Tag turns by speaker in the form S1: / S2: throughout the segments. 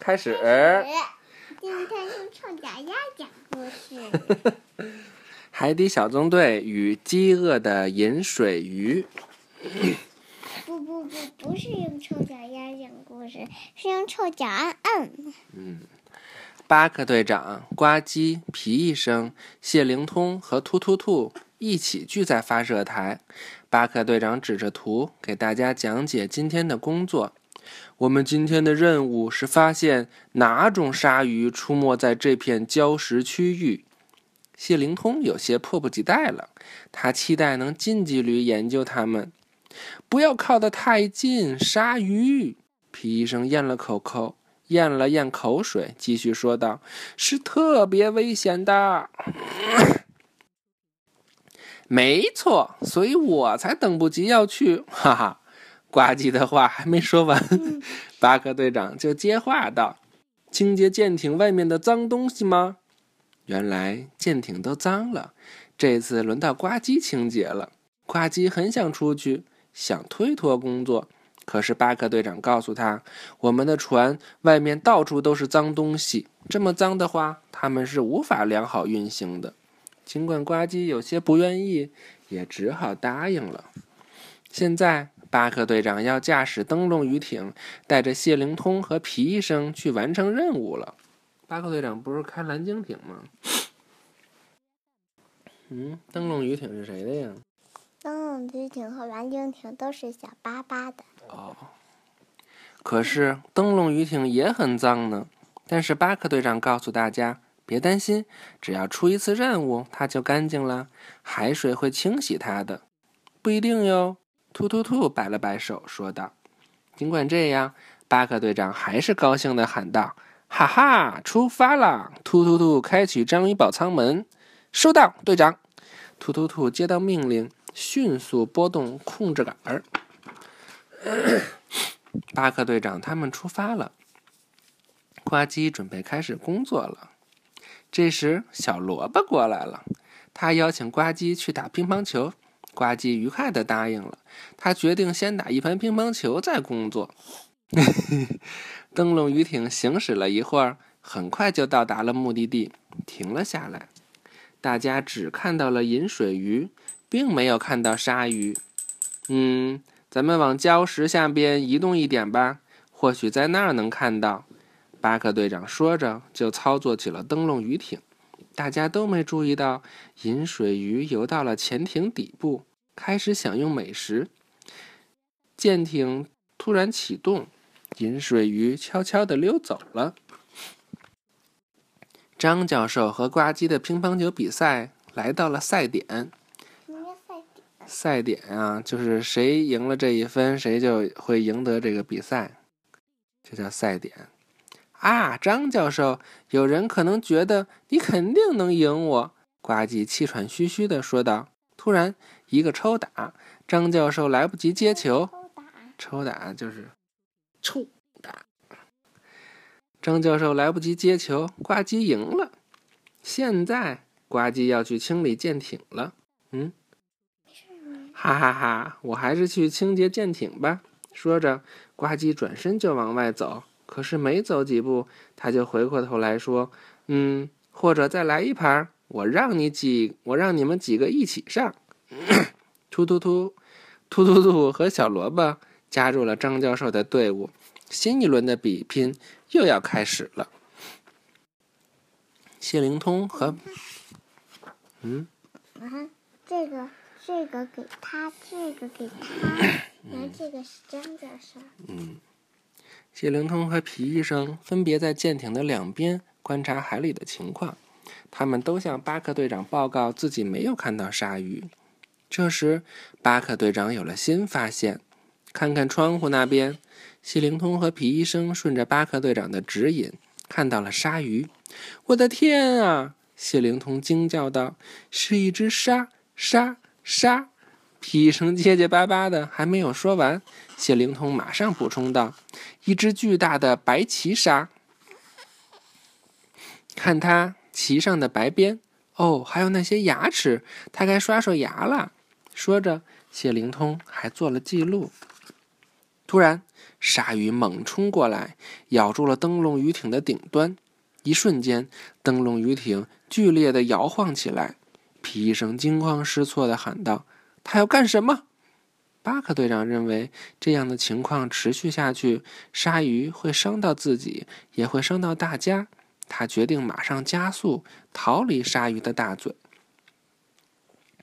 S1: 开始。
S2: 今天用臭脚丫讲故事。
S1: 海底小纵队与饥饿的饮水鱼。
S2: 不不不，不是用臭脚丫讲故事，是用臭脚按按。
S1: 嗯，巴克队长、呱唧、皮医生、谢灵通和突突兔一起聚在发射台。巴克队长指着图给大家讲解今天的工作。我们今天的任务是发现哪种鲨鱼出没在这片礁石区域。谢灵通有些迫不及待了，他期待能近距离研究它们。不要靠得太近，鲨鱼。皮医生咽了口口，咽了咽口水，继续说道：“是特别危险的。”没错，所以我才等不及要去。哈哈。呱唧的话还没说完，巴克队长就接话道：“清洁舰艇外面的脏东西吗？”原来舰艇都脏了，这次轮到呱唧清洁了。呱唧很想出去，想推脱工作，可是巴克队长告诉他：“我们的船外面到处都是脏东西，这么脏的话，他们是无法良好运行的。”尽管呱唧有些不愿意，也只好答应了。现在。巴克队长要驾驶灯笼鱼艇，带着谢灵通和皮医生去完成任务了。巴克队长不是开蓝鲸艇吗？嗯，灯笼鱼艇是谁的呀？
S2: 灯笼鱼艇和蓝鲸艇都是小巴巴的。
S1: 哦。可是灯笼鱼艇也很脏呢。但是巴克队长告诉大家，别担心，只要出一次任务，它就干净了。海水会清洗它的。不一定哟。突突突摆了摆手，说道：“尽管这样，巴克队长还是高兴地喊道：‘哈哈，出发了！’突突突，开启章鱼宝舱门。收到，队长。突突突接到命令，迅速拨动控制杆儿。巴克队长他们出发了。呱唧准备开始工作了。这时，小萝卜过来了，他邀请呱唧去打乒乓球。呱唧愉快地答应了。他决定先打一盘乒乓球再工作。灯笼鱼艇行驶了一会儿，很快就到达了目的地，停了下来。大家只看到了饮水鱼，并没有看到鲨鱼。嗯，咱们往礁石下边移动一点吧，或许在那儿能看到。巴克队长说着，就操作起了灯笼鱼艇。大家都没注意到，饮水鱼游到了潜艇底部，开始享用美食。舰艇突然启动，饮水鱼悄悄地溜走了。张教授和呱唧的乒乓球比赛来到了赛点。赛点啊，就是谁赢了这一分，谁就会赢得这个比赛，这叫赛点。啊，张教授，有人可能觉得你肯定能赢我。呱唧气喘吁吁地说道。突然，一个抽打，张教授来不及接球。抽打就是抽打。张教授来不及接球，呱唧赢了。现在，呱唧要去清理舰艇了。嗯，哈哈哈，我还是去清洁舰艇吧。说着，呱唧转身就往外走。可是没走几步，他就回过头来说：“嗯，或者再来一盘，我让你几，我让你们几个一起上。”突突突，突突突和小萝卜加入了张教授的队伍，新一轮的比拼又要开始了。谢灵通和嗯，
S2: 啊，这个这个给他，这个给他，然后这个是张教授。
S1: 嗯。谢灵通和皮医生分别在舰艇的两边观察海里的情况，他们都向巴克队长报告自己没有看到鲨鱼。这时，巴克队长有了新发现，看看窗户那边，谢灵通和皮医生顺着巴克队长的指引看到了鲨鱼。我的天啊！谢灵通惊叫道：“是一只鲨鲨鲨！”皮医生结结巴巴的还没有说完。谢灵通马上补充道：“一只巨大的白鳍鲨，看它鳍上的白边，哦，还有那些牙齿，它该刷刷牙了。”说着，谢灵通还做了记录。突然，鲨鱼猛冲过来，咬住了灯笼鱼艇的顶端。一瞬间，灯笼鱼艇剧烈的摇晃起来。皮医生惊慌失措的喊道：“他要干什么？”巴克队长认为，这样的情况持续下去，鲨鱼会伤到自己，也会伤到大家。他决定马上加速逃离鲨鱼的大嘴。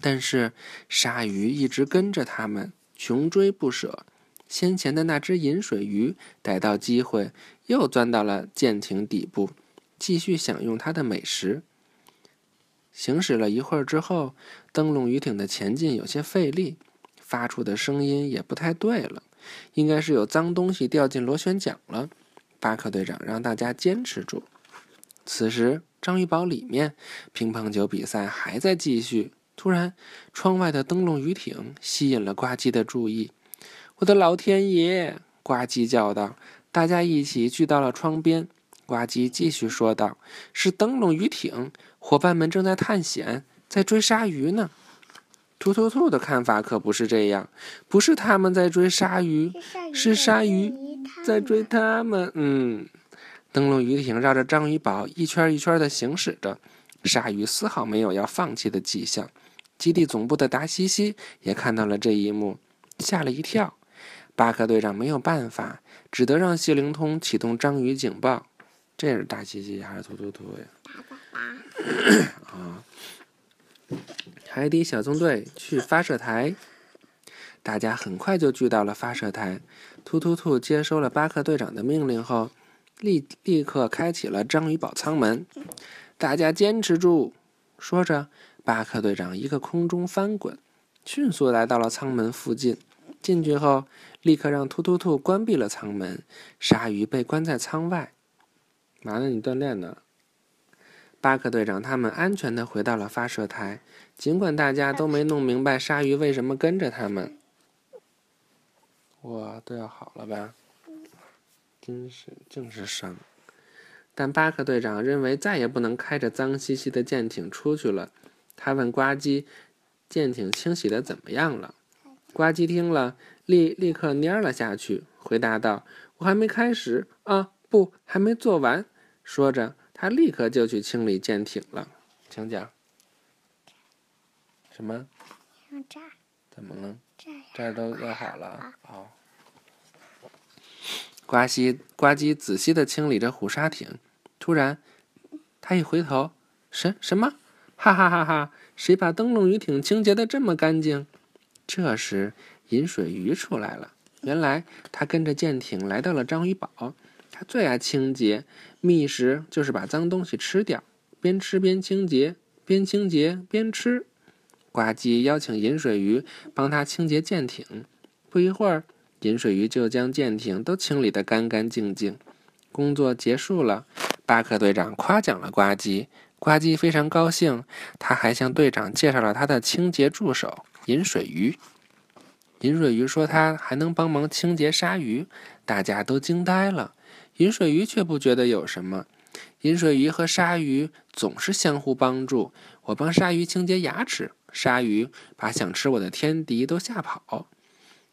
S1: 但是，鲨鱼一直跟着他们，穷追不舍。先前的那只银水鱼逮到机会，又钻到了舰艇底部，继续享用它的美食。行驶了一会儿之后，灯笼鱼艇的前进有些费力。发出的声音也不太对了，应该是有脏东西掉进螺旋桨了。巴克队长让大家坚持住。此时，章鱼堡里面乒乓球比赛还在继续。突然，窗外的灯笼鱼艇吸引了呱唧的注意。“我的老天爷！”呱唧叫道。大家一起聚到了窗边。呱唧继续说道：“是灯笼鱼艇，伙伴们正在探险，在追鲨鱼呢。”突突兔的看法可不是这样，不是他们在追鲨鱼，是鲨鱼在追他们。嗯，灯笼鱼艇绕着章鱼堡一圈一圈的行驶着，鲨鱼丝毫没有要放弃的迹象。基地总部的达西西也看到了这一幕，吓了一跳。巴克队长没有办法，只得让谢灵通启动章鱼警报。这是达西西还是突突兔呀？啊。海底小纵队去发射台，大家很快就聚到了发射台。突突兔接收了巴克队长的命令后，立立刻开启了章鱼堡舱门。大家坚持住！说着，巴克队长一个空中翻滚，迅速来到了舱门附近。进去后，立刻让突突兔关闭了舱门。鲨鱼被关在舱外。嘛呢？你锻炼呢？巴克队长他们安全的回到了发射台，尽管大家都没弄明白鲨鱼为什么跟着他们。哇，都要好了吧？真是净是伤。但巴克队长认为再也不能开着脏兮兮的舰艇出去了。他问呱唧：“舰艇清洗的怎么样了？”呱唧听了，立立刻蔫了下去，回答道：“我还没开始啊，不，还没做完。”说着。他立刻就去清理舰艇了，请讲。什么？
S2: 这儿。
S1: 怎么了？
S2: 这儿。
S1: 这都做好了。好。呱唧呱唧仔细的清理着虎鲨艇，突然，他一回头，什什么？哈哈哈哈！谁把灯笼鱼艇清洁的这么干净？这时，饮水鱼出来了。原来，他跟着舰艇来到了章鱼堡。他最爱清洁，觅食就是把脏东西吃掉，边吃边清洁，边清洁边吃。呱唧邀请饮水鱼帮他清洁舰艇，不一会儿，饮水鱼就将舰艇都清理得干干净净。工作结束了，巴克队长夸奖了呱唧，呱唧非常高兴。他还向队长介绍了他的清洁助手饮水鱼。饮水鱼说他还能帮忙清洁鲨鱼，大家都惊呆了。饮水鱼却不觉得有什么。饮水鱼和鲨鱼总是相互帮助。我帮鲨鱼清洁牙齿，鲨鱼把想吃我的天敌都吓跑。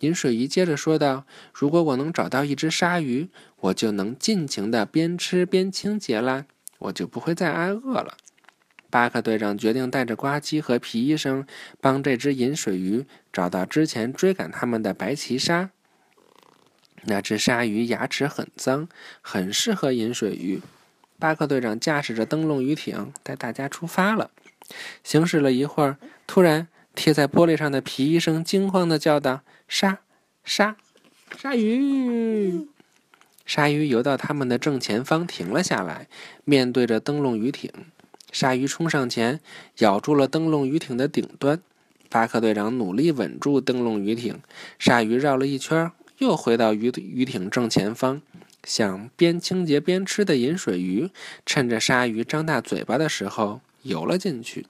S1: 饮水鱼接着说道：“如果我能找到一只鲨鱼，我就能尽情的边吃边清洁啦，我就不会再挨饿了。”巴克队长决定带着呱唧和皮医生帮这只饮水鱼找到之前追赶他们的白鳍鲨。那只鲨鱼牙齿很脏，很适合饮水鱼。巴克队长驾驶着灯笼鱼艇带大家出发了。行驶了一会儿，突然贴在玻璃上的皮医生惊慌地叫道：“鲨，鲨，鲨鱼！”鲨鱼游到他们的正前方，停了下来，面对着灯笼鱼艇。鲨鱼冲上前，咬住了灯笼鱼艇的顶端。巴克队长努力稳住灯笼鱼艇，鲨鱼绕了一圈。又回到鱼鱼艇正前方，想边清洁边吃的饮水鱼，趁着鲨鱼张大嘴巴的时候游了进去。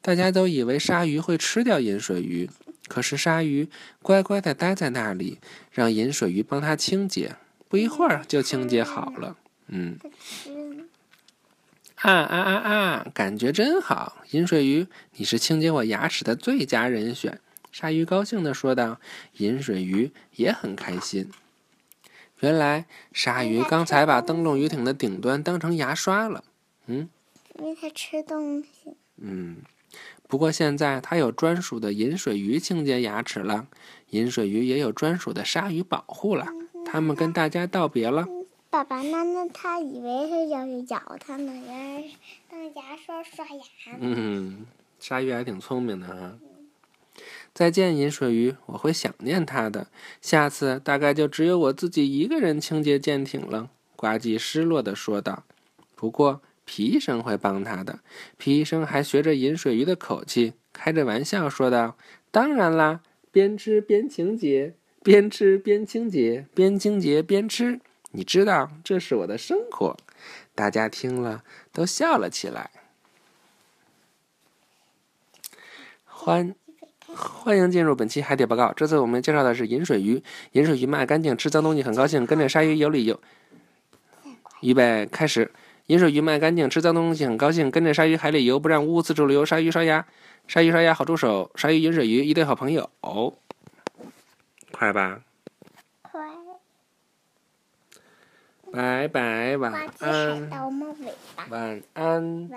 S1: 大家都以为鲨鱼会吃掉饮水鱼，可是鲨鱼乖乖地待在那里，让饮水鱼帮它清洁。不一会儿就清洁好了。嗯，啊啊啊啊！感觉真好，饮水鱼，你是清洁我牙齿的最佳人选。鲨鱼高兴地说道。饮水鱼也很开心。原来鲨鱼刚才把灯笼鱼艇的顶端当成牙刷了。嗯，
S2: 因为它吃东西。
S1: 嗯，不过现在它有专属的饮水鱼清洁牙齿了，饮水鱼也有专属的鲨鱼保护了。它们跟大家道别了。
S2: 爸爸，那那他以为是要咬它呢，原来是当牙刷刷牙
S1: 嗯，鲨鱼还挺聪明的哈。再见，饮水鱼，我会想念它的。下次大概就只有我自己一个人清洁舰艇了。呱唧失落地说道。不过皮医生会帮他的。皮医生还学着饮水鱼的口气，开着玩笑说道：“当然啦，边吃边清洁，边吃边清洁，边清洁边吃。你知道，这是我的生活。”大家听了都笑了起来。欢。欢迎进入本期海底报告。这次我们介绍的是饮水鱼。饮水鱼们爱干净，吃脏东西很高兴，跟着鲨鱼有理由。预备开始。饮水鱼们爱干净，吃脏东西很高兴，跟着鲨鱼海里游，不让污物四处流。鲨鱼刷牙，鲨鱼刷牙好助手。鲨鱼饮水鱼一对好朋友。快吧。
S2: 快。
S1: 拜拜。
S2: 晚安。
S1: 晚安。
S2: 晚安。